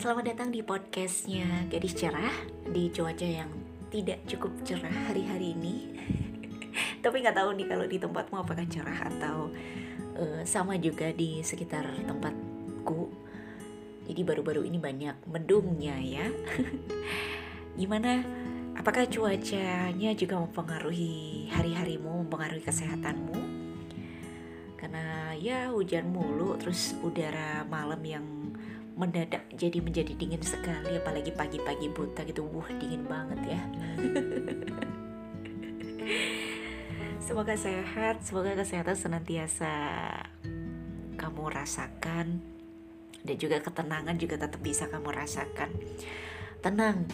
Selamat datang di podcastnya Gadis Cerah Di cuaca yang tidak cukup cerah hari-hari ini Tapi nggak tahu nih kalau di tempatmu apakah cerah atau uh, sama juga di sekitar tempatku Jadi baru-baru ini banyak mendungnya ya Gimana? Apakah cuacanya juga mempengaruhi hari-harimu, mempengaruhi kesehatanmu? Karena ya hujan mulu, terus udara malam yang mendadak jadi menjadi dingin sekali apalagi pagi-pagi buta gitu. Wah dingin banget ya. Semoga sehat semoga kesehatan senantiasa kamu rasakan. Dan juga ketenangan juga tetap bisa kamu rasakan. Tenang.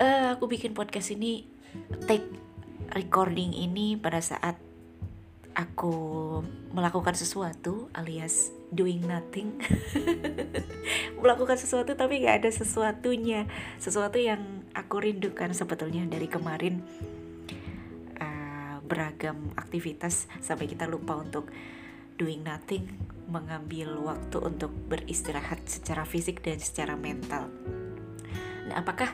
Uh, aku bikin podcast ini take recording ini pada saat aku melakukan sesuatu alias doing nothing. Melakukan sesuatu tapi gak ada sesuatunya. Sesuatu yang aku rindukan sebetulnya dari kemarin. Uh, beragam aktivitas sampai kita lupa untuk doing nothing mengambil waktu untuk beristirahat secara fisik dan secara mental. Nah apakah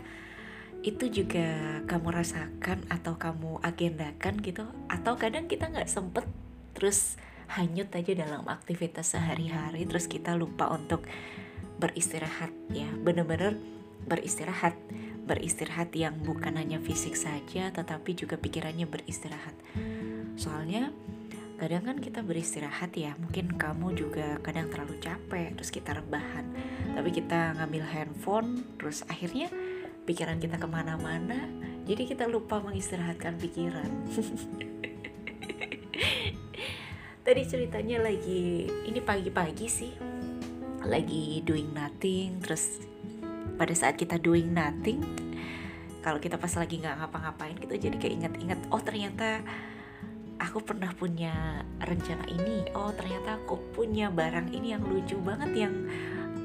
itu juga kamu rasakan atau kamu agendakan gitu? Atau kadang kita nggak sempet terus hanyut aja dalam aktivitas sehari-hari. Terus kita lupa untuk beristirahat ya. Bener-bener beristirahat. Beristirahat yang bukan hanya fisik saja tetapi juga pikirannya beristirahat. Soalnya kadang kan kita beristirahat ya. Mungkin kamu juga kadang terlalu capek terus kita rebahan. Tapi kita ngambil handphone terus akhirnya pikiran kita ke mana-mana jadi kita lupa mengistirahatkan pikiran tadi ceritanya lagi ini pagi-pagi sih. Lagi doing nothing terus pada saat kita doing nothing kalau kita pas lagi nggak ngapa-ngapain kita gitu, jadi kayak inget-inget oh ternyata aku pernah punya rencana ini. Oh ternyata aku punya barang ini yang lucu banget yang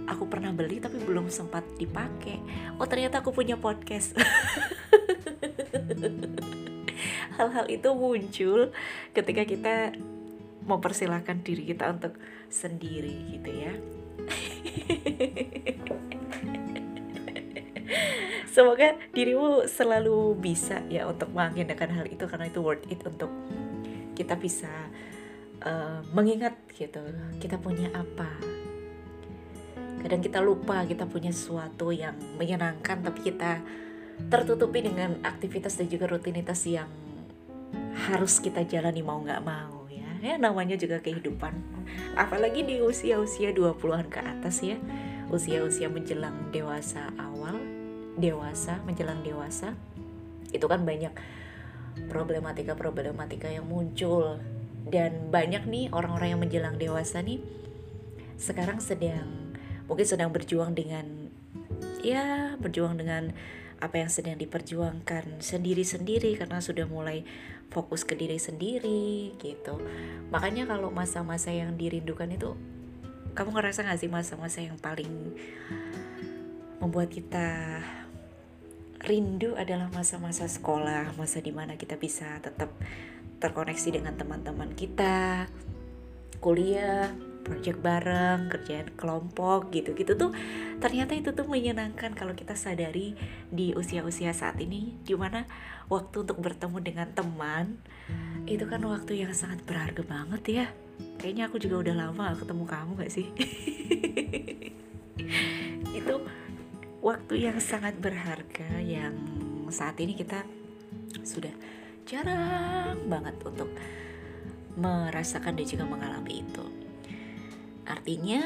aku pernah beli tapi belum sempat dipakai. Oh ternyata aku punya podcast. Hal-hal itu muncul ketika kita mempersilahkan diri kita untuk sendiri gitu ya. Semoga dirimu selalu bisa ya untuk mengagendakan hal itu karena itu worth it untuk kita bisa uh, mengingat gitu kita punya apa. Kadang kita lupa kita punya sesuatu yang menyenangkan tapi kita tertutupi dengan aktivitas dan juga rutinitas yang harus kita jalani mau nggak mau ya namanya juga kehidupan. Apalagi di usia-usia 20-an ke atas ya. Usia-usia menjelang dewasa awal dewasa menjelang dewasa itu kan banyak problematika-problematika yang muncul. Dan banyak nih orang-orang yang menjelang dewasa nih sekarang sedang mungkin sedang berjuang dengan ya berjuang dengan apa yang sedang diperjuangkan sendiri-sendiri karena sudah mulai fokus ke diri sendiri gitu. Makanya kalau masa-masa yang dirindukan itu kamu ngerasa gak sih masa-masa yang paling membuat kita rindu adalah masa-masa sekolah masa di mana kita bisa tetap terkoneksi dengan teman-teman kita kuliah project bareng, kerjaan kelompok gitu-gitu tuh ternyata itu tuh menyenangkan kalau kita sadari di usia-usia saat ini. Di mana waktu untuk bertemu dengan teman itu kan waktu yang sangat berharga banget ya. Kayaknya aku juga udah lama ketemu kamu gak sih? Itu waktu yang sangat berharga yang saat ini kita sudah jarang banget untuk merasakan dan juga mengalami itu Artinya,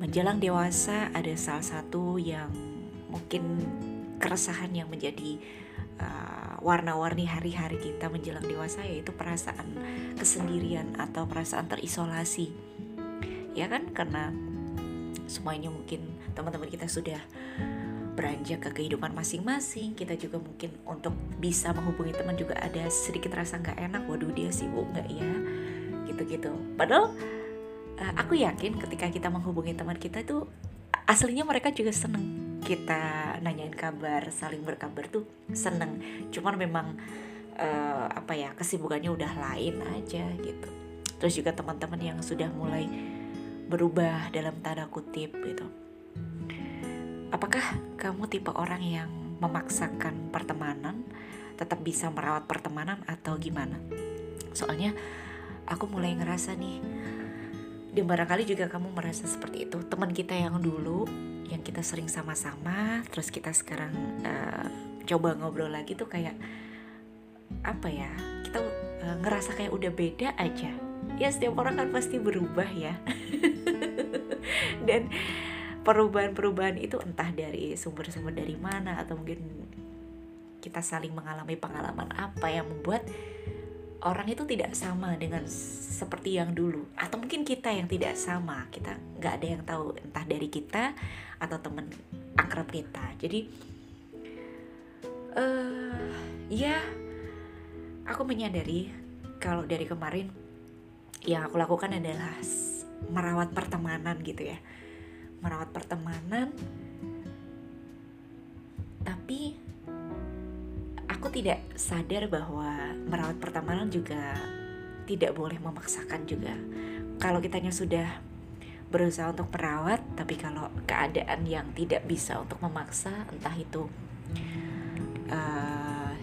menjelang dewasa ada salah satu yang mungkin keresahan yang menjadi uh, warna-warni hari-hari kita menjelang dewasa yaitu perasaan kesendirian atau perasaan terisolasi. Ya kan? Karena semuanya mungkin teman-teman kita sudah beranjak ke kehidupan masing-masing. Kita juga mungkin untuk bisa menghubungi teman juga ada sedikit rasa nggak enak. Waduh dia sibuk nggak ya? Gitu-gitu. Padahal uh, aku yakin ketika kita menghubungi teman kita itu aslinya mereka juga seneng. Kita nanyain kabar saling berkabar tuh seneng. Cuman memang uh, apa ya kesibukannya udah lain aja gitu. Terus juga teman-teman yang sudah mulai berubah dalam tanda kutip gitu. Apakah kamu tipe orang yang memaksakan pertemanan? Tetap bisa merawat pertemanan atau gimana? Soalnya aku mulai ngerasa nih dan barangkali juga kamu merasa seperti itu. Teman kita yang dulu yang kita sering sama-sama terus kita sekarang uh, coba ngobrol lagi tuh kayak apa ya kita uh, ngerasa kayak udah beda aja. Ya setiap orang kan pasti berubah ya. Dan perubahan-perubahan itu entah dari sumber-sumber dari mana atau mungkin kita saling mengalami pengalaman apa yang membuat orang itu tidak sama dengan seperti yang dulu. Atau mungkin kita yang tidak sama. Kita nggak ada yang tahu entah dari kita atau teman akrab kita. Jadi uh, ya aku menyadari kalau dari kemarin yang aku lakukan adalah merawat pertemanan gitu ya. Merawat pertemanan tidak sadar bahwa merawat pertemanan juga tidak boleh memaksakan juga. Kalau kitanya sudah berusaha untuk merawat tapi kalau keadaan yang tidak bisa untuk memaksa entah itu uh,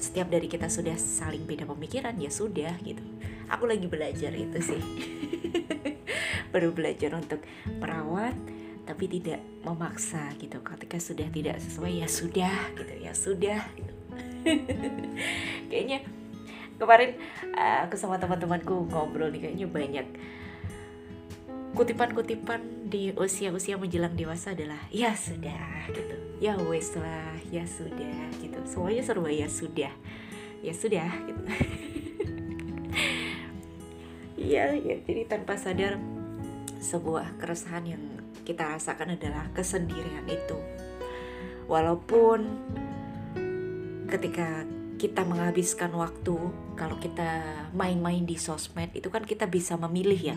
setiap dari kita sudah saling beda pemikiran ya sudah gitu. Aku lagi belajar itu sih. Baru belajar untuk merawat tapi tidak memaksa gitu. Ketika sudah tidak sesuai ya sudah gitu. Ya sudah. kayaknya kemarin uh, aku sama teman-temanku ngobrol nih kayaknya banyak kutipan-kutipan di usia-usia menjelang dewasa adalah ya sudah gitu. Ya wes lah ya sudah gitu. Semuanya serba ya sudah. Ya sudah gitu. Iya, ya, jadi tanpa sadar sebuah keresahan yang kita rasakan adalah kesendirian itu. Walaupun ketika kita menghabiskan waktu, kalau kita main-main di sosmed itu kan kita bisa memilih ya.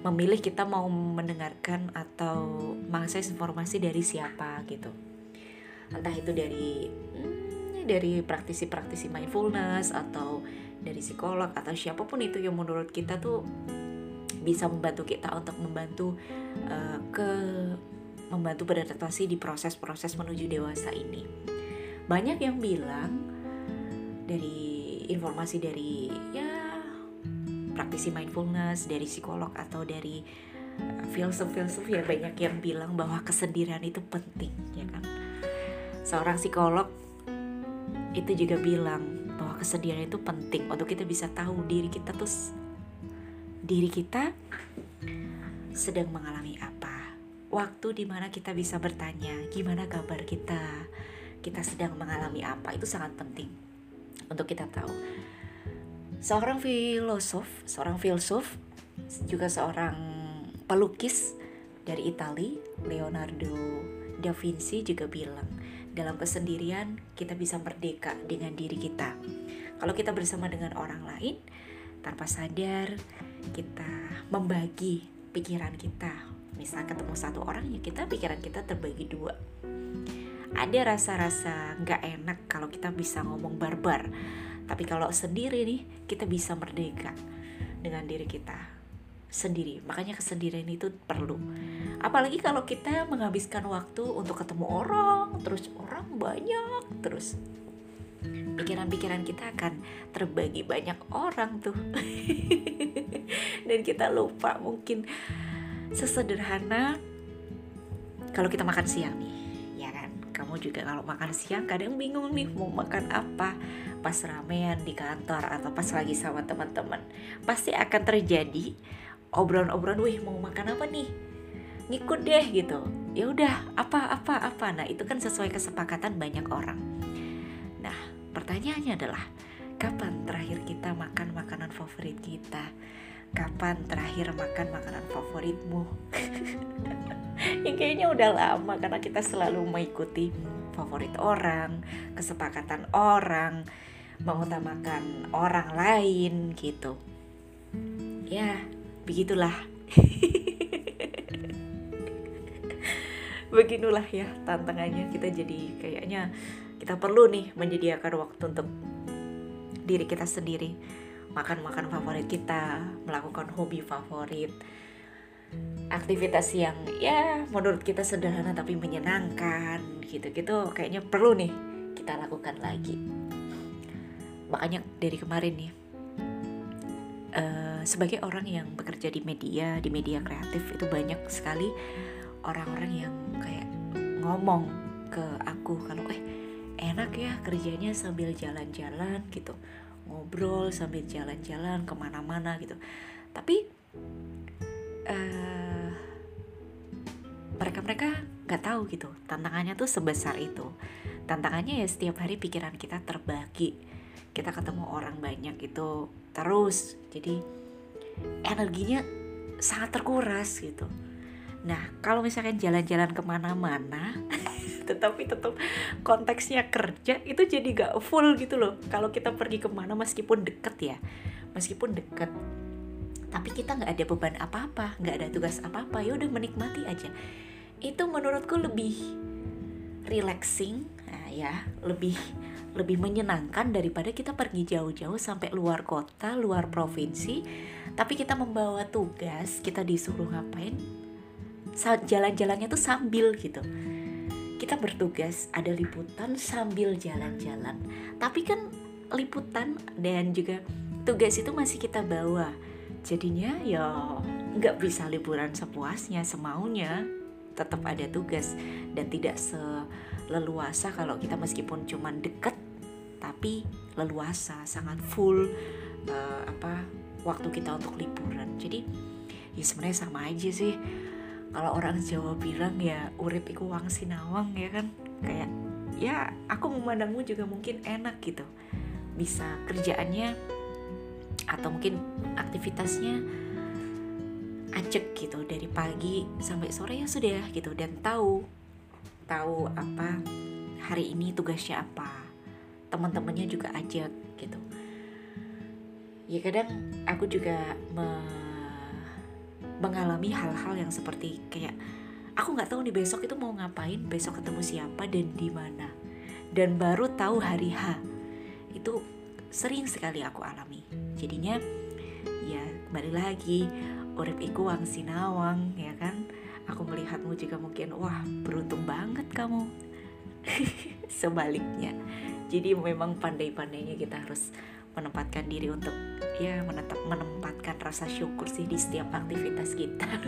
Memilih kita mau mendengarkan atau mengakses informasi dari siapa gitu. Entah itu dari hmm, dari praktisi-praktisi mindfulness atau dari psikolog atau siapa pun itu yang menurut kita tuh bisa membantu kita untuk membantu uh, ke membantu beradaptasi di proses-proses menuju dewasa ini. Banyak yang bilang dari informasi dari ya praktisi mindfulness, dari psikolog atau dari uh, filsuf-filsuf ya banyak yang bilang bahwa kesendirian itu penting ya kan. Seorang psikolog itu juga bilang kesedihan itu penting untuk kita bisa tahu diri kita tuh diri kita sedang mengalami apa. Waktu di mana kita bisa bertanya gimana kabar kita, kita sedang mengalami apa itu sangat penting untuk kita tahu. Seorang filosof, seorang filsuf, juga seorang pelukis dari Italia, Leonardo da Vinci juga bilang, dalam kesendirian kita bisa merdeka dengan diri kita. Kalau kita bersama dengan orang lain, tanpa sadar kita membagi pikiran kita. Misal ketemu satu orang ya kita pikiran kita terbagi dua. Ada rasa-rasa nggak enak kalau kita bisa ngomong barbar. Tapi kalau sendiri nih kita bisa merdeka dengan diri kita sendiri. Makanya kesendirian itu perlu. Apalagi kalau kita menghabiskan waktu untuk ketemu orang, terus orang banyak, terus pikiran-pikiran kita akan terbagi banyak orang tuh. Dan kita lupa mungkin sesederhana kalau kita makan siang nih? Kamu juga kalau makan siang kadang bingung nih mau makan apa. Pas ramean di kantor atau pas lagi sama teman-teman. Pasti akan terjadi obrolan-obrolan wih mau makan apa nih? Ngikut deh gitu. Ya udah apa apa apa. Nah itu kan sesuai kesepakatan banyak orang. Nah pertanyaannya adalah kapan terakhir kita makan makanan favorit kita kapan terakhir makan makanan favoritmu? Yang kayaknya udah lama karena kita selalu mengikuti favorit orang kesepakatan orang mengutamakan orang lain gitu. Ya begitulah. Beginilah ya tantangannya. Kita jadi kayaknya kita perlu nih menyediakan waktu untuk diri kita sendiri makan-makan favorit kita melakukan hobi favorit aktivitas yang ya menurut kita sederhana tapi menyenangkan gitu-gitu kayaknya perlu nih kita lakukan lagi. Makanya dari kemarin nih uh, sebagai orang yang bekerja di media di media kreatif itu banyak sekali orang-orang yang kayak ngomong ke aku kalau eh enak ya kerjanya sambil jalan-jalan gitu ngobrol sambil jalan-jalan ke mana-mana gitu. Tapi uh, mereka-mereka nggak tahu gitu tantangannya tuh sebesar itu. Tantangannya ya setiap hari pikiran kita terbagi. Kita ketemu orang banyak itu terus. Jadi energinya sangat terkuras gitu. Nah kalau misalkan jalan-jalan ke mana-mana tetapi tetap konteksnya kerja itu jadi gak full gitu loh. Kalau kita pergi ke mana meskipun deket ya. Meskipun deket. Tapi kita nggak ada beban apa-apa nggak ada tugas apa-apa. Ya udah menikmati aja. Itu menurutku lebih relaxing nah ya lebih lebih menyenangkan daripada kita pergi jauh-jauh sampai luar kota luar provinsi. Tapi kita membawa tugas kita disuruh ngapain jalan-jalannya tuh sambil gitu kita bertugas ada liputan sambil jalan-jalan. Tapi kan liputan dan juga tugas itu masih kita bawa. Jadinya ya nggak bisa liburan sepuasnya semaunya. Tetap ada tugas dan tidak seleluasa kalau kita meskipun cuman deket tapi leluasa sangat full uh, apa waktu kita untuk liburan. Jadi ya sebenarnya sama aja sih kalau orang Jawa bilang ya urip iku wang sinawang ya kan? Kayak ya aku memandangmu juga mungkin enak gitu. Bisa kerjaannya atau mungkin aktivitasnya ajak gitu dari pagi sampai sore ya sudah gitu. Dan tahu tahu apa hari ini tugasnya apa teman-temannya juga ajak gitu. Ya kadang aku juga mengalami hal-hal yang seperti kayak aku nggak tahu nih besok itu mau ngapain besok ketemu siapa dan di mana. Dan baru tahu hari H itu sering sekali aku alami. Jadinya ya kembali lagi urip iku wang sinawang ya kan? Aku melihatmu juga mungkin wah beruntung banget kamu. Sebaliknya. Jadi memang pandai-pandainya kita harus menempatkan diri untuk ya menetap menempatkan rasa syukur sih di setiap aktivitas kita.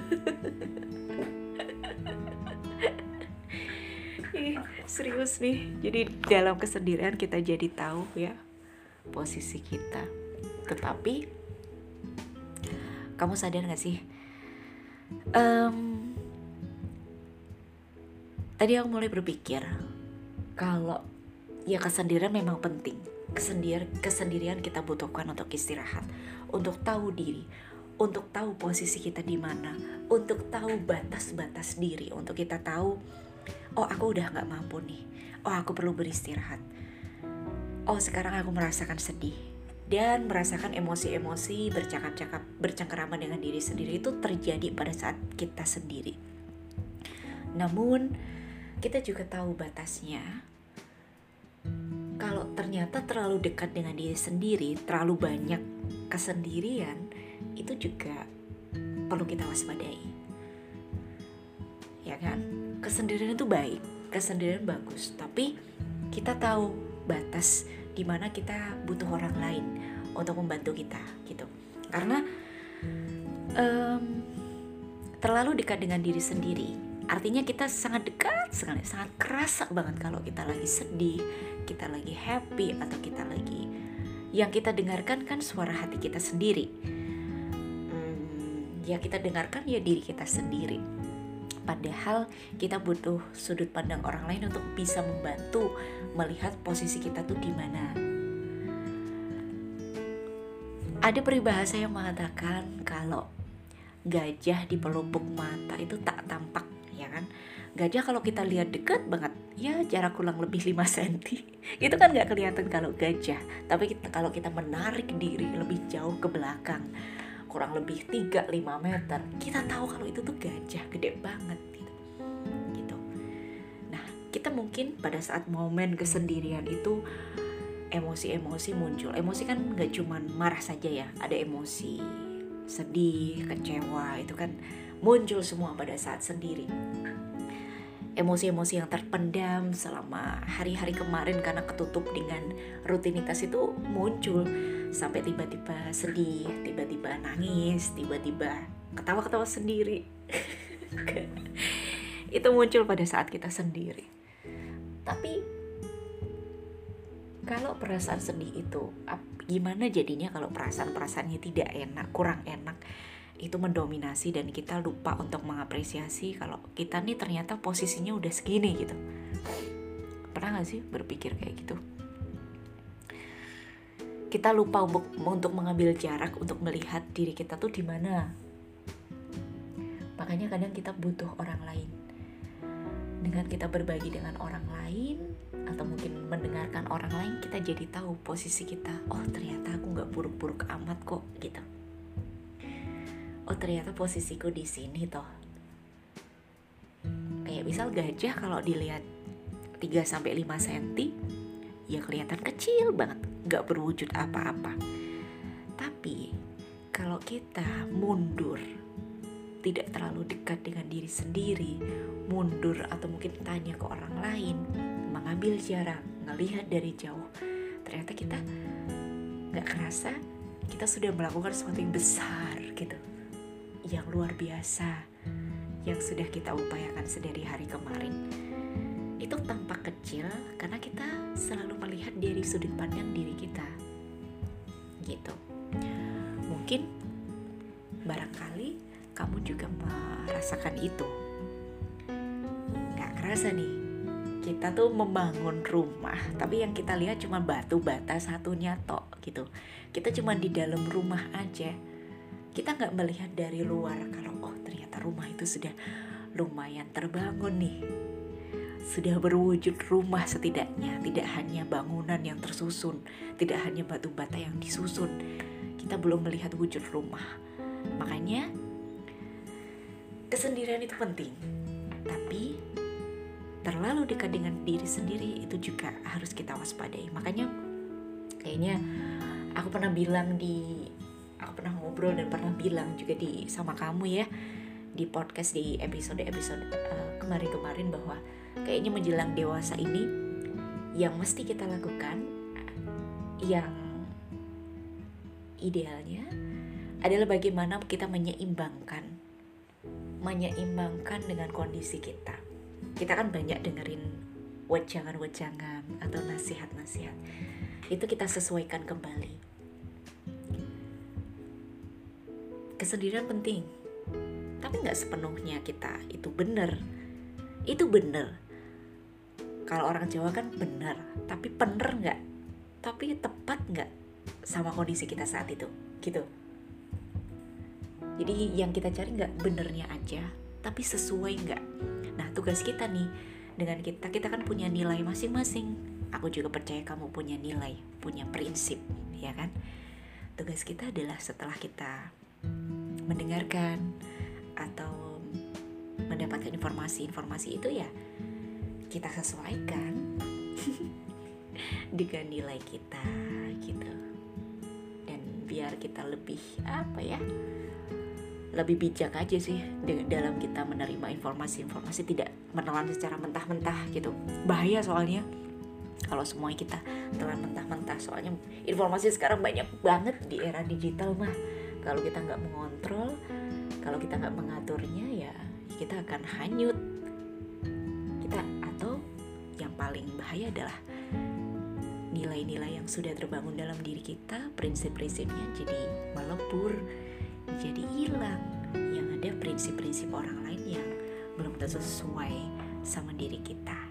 Serius nih. Jadi dalam kesendirian kita jadi tahu ya posisi kita. Tetapi kamu sadar gak sih? Um, tadi aku mulai berpikir kalau ya kesendirian memang penting kesendirian kesendirian kita butuhkan untuk istirahat untuk tahu diri untuk tahu posisi kita di mana untuk tahu batas-batas diri untuk kita tahu oh aku udah nggak mampu nih oh aku perlu beristirahat oh sekarang aku merasakan sedih dan merasakan emosi-emosi bercakap-cakap bercengkerama dengan diri sendiri itu terjadi pada saat kita sendiri. Namun kita juga tahu batasnya. Ternyata terlalu dekat dengan diri sendiri, terlalu banyak kesendirian, itu juga perlu kita waspadai. Ya kan? Kesendirian itu baik, kesendirian bagus, tapi kita tahu batas di mana kita butuh orang lain untuk membantu kita gitu karena um, terlalu dekat dengan diri sendiri artinya kita sangat dekat sekali sangat kerasa banget kalau kita lagi sedih kita lagi happy atau kita lagi yang kita dengarkan kan suara hati kita sendiri hmm, ya kita dengarkan ya diri kita sendiri Padahal kita butuh sudut pandang orang lain untuk bisa membantu melihat posisi kita tuh di mana. Ada peribahasa yang mengatakan kalau gajah di pelupuk mata itu tak tampak? Gajah kalau kita lihat dekat banget, ya jarak kurang lebih 5 cm. Itu kan nggak kelihatan kalau gajah. Tapi kita, kalau kita menarik diri lebih jauh ke belakang, kurang lebih 3-5 meter kita tahu kalau itu tuh gajah gede banget gitu gitu nah kita mungkin pada saat momen kesendirian itu emosi-emosi muncul emosi kan nggak cuma marah saja ya ada emosi sedih, kecewa itu kan muncul semua pada saat sendiri. Emosi-emosi yang terpendam selama hari-hari kemarin karena ketutup dengan rutinitas itu muncul sampai tiba-tiba sedih, tiba-tiba nangis, tiba-tiba ketawa-ketawa sendiri. itu muncul pada saat kita sendiri. Tapi kalau perasaan sedih itu gimana jadinya kalau perasaan-perasaannya tidak enak, kurang enak? Itu mendominasi dan kita lupa untuk mengapresiasi kalau kita nih ternyata posisinya udah segini gitu. Pernah gak sih berpikir kayak gitu? Kita lupa untuk untuk mengambil jarak untuk melihat diri kita tuh di mana. Makanya kadang kita butuh orang lain. Dengan kita berbagi dengan orang lain atau mungkin mendengarkan orang lain kita jadi tahu posisi kita. Oh ternyata aku nggak buruk-buruk amat kok gitu oh ternyata posisiku di sini toh. Kayak misal gajah kalau dilihat 3 sampai 5 cm ya kelihatan kecil banget nggak berwujud apa-apa. Tapi kalau kita mundur tidak terlalu dekat dengan diri sendiri mundur atau mungkin tanya ke orang lain mengambil jarak ngelihat dari jauh ternyata kita nggak kerasa kita sudah melakukan sesuatu yang besar gitu yang luar biasa yang sudah kita upayakan sedari hari kemarin. Itu tampak kecil karena kita selalu melihat dari sudut pandang diri kita. Gitu. Mungkin barangkali kamu juga merasakan itu. Gak kerasa nih kita tuh membangun rumah tapi yang kita lihat cuma batu bata satunya tok gitu. Kita cuma di dalam rumah aja kita nggak melihat dari luar kalau oh ternyata rumah itu sudah lumayan terbangun nih. Sudah berwujud rumah setidaknya tidak hanya bangunan yang tersusun tidak hanya batu bata yang disusun. Kita belum melihat wujud rumah. Makanya kesendirian itu penting. Tapi terlalu dekat dengan diri sendiri itu juga harus kita waspadai. Makanya kayaknya aku pernah bilang di ngobrol dan pernah bilang juga di sama kamu ya di podcast di episode episode uh, kemarin-kemarin bahwa kayaknya menjelang dewasa ini yang mesti kita lakukan yang idealnya adalah bagaimana kita menyeimbangkan menyeimbangkan dengan kondisi kita. Kita kan banyak dengerin wejangan-wejangan atau nasihat-nasihat. Itu kita sesuaikan kembali kesendirian penting. Tapi nggak sepenuhnya kita itu benar. Itu benar. Kalau orang Jawa kan benar tapi benar nggak? Tapi tepat nggak sama kondisi kita saat itu? Gitu. Jadi yang kita cari nggak benernya aja tapi sesuai nggak? Nah tugas kita nih dengan kita kita kan punya nilai masing-masing. Aku juga percaya kamu punya nilai punya prinsip ya kan? Tugas kita adalah setelah kita mendengarkan atau mendapatkan informasi-informasi itu ya kita sesuaikan dengan nilai kita gitu. Dan biar kita lebih apa ya lebih bijak aja sih dalam kita menerima informasi-informasi tidak menelan secara mentah-mentah gitu. Bahaya soalnya kalau semuanya kita telan mentah-mentah. Soalnya informasi sekarang banyak banget di era digital mah kalau kita nggak mengontrol kalau kita nggak mengaturnya ya kita akan hanyut. Kita atau yang paling bahaya adalah nilai-nilai yang sudah terbangun dalam diri kita prinsip-prinsipnya jadi melebur jadi hilang. Yang ada prinsip-prinsip orang lain yang belum tentu sesuai sama diri kita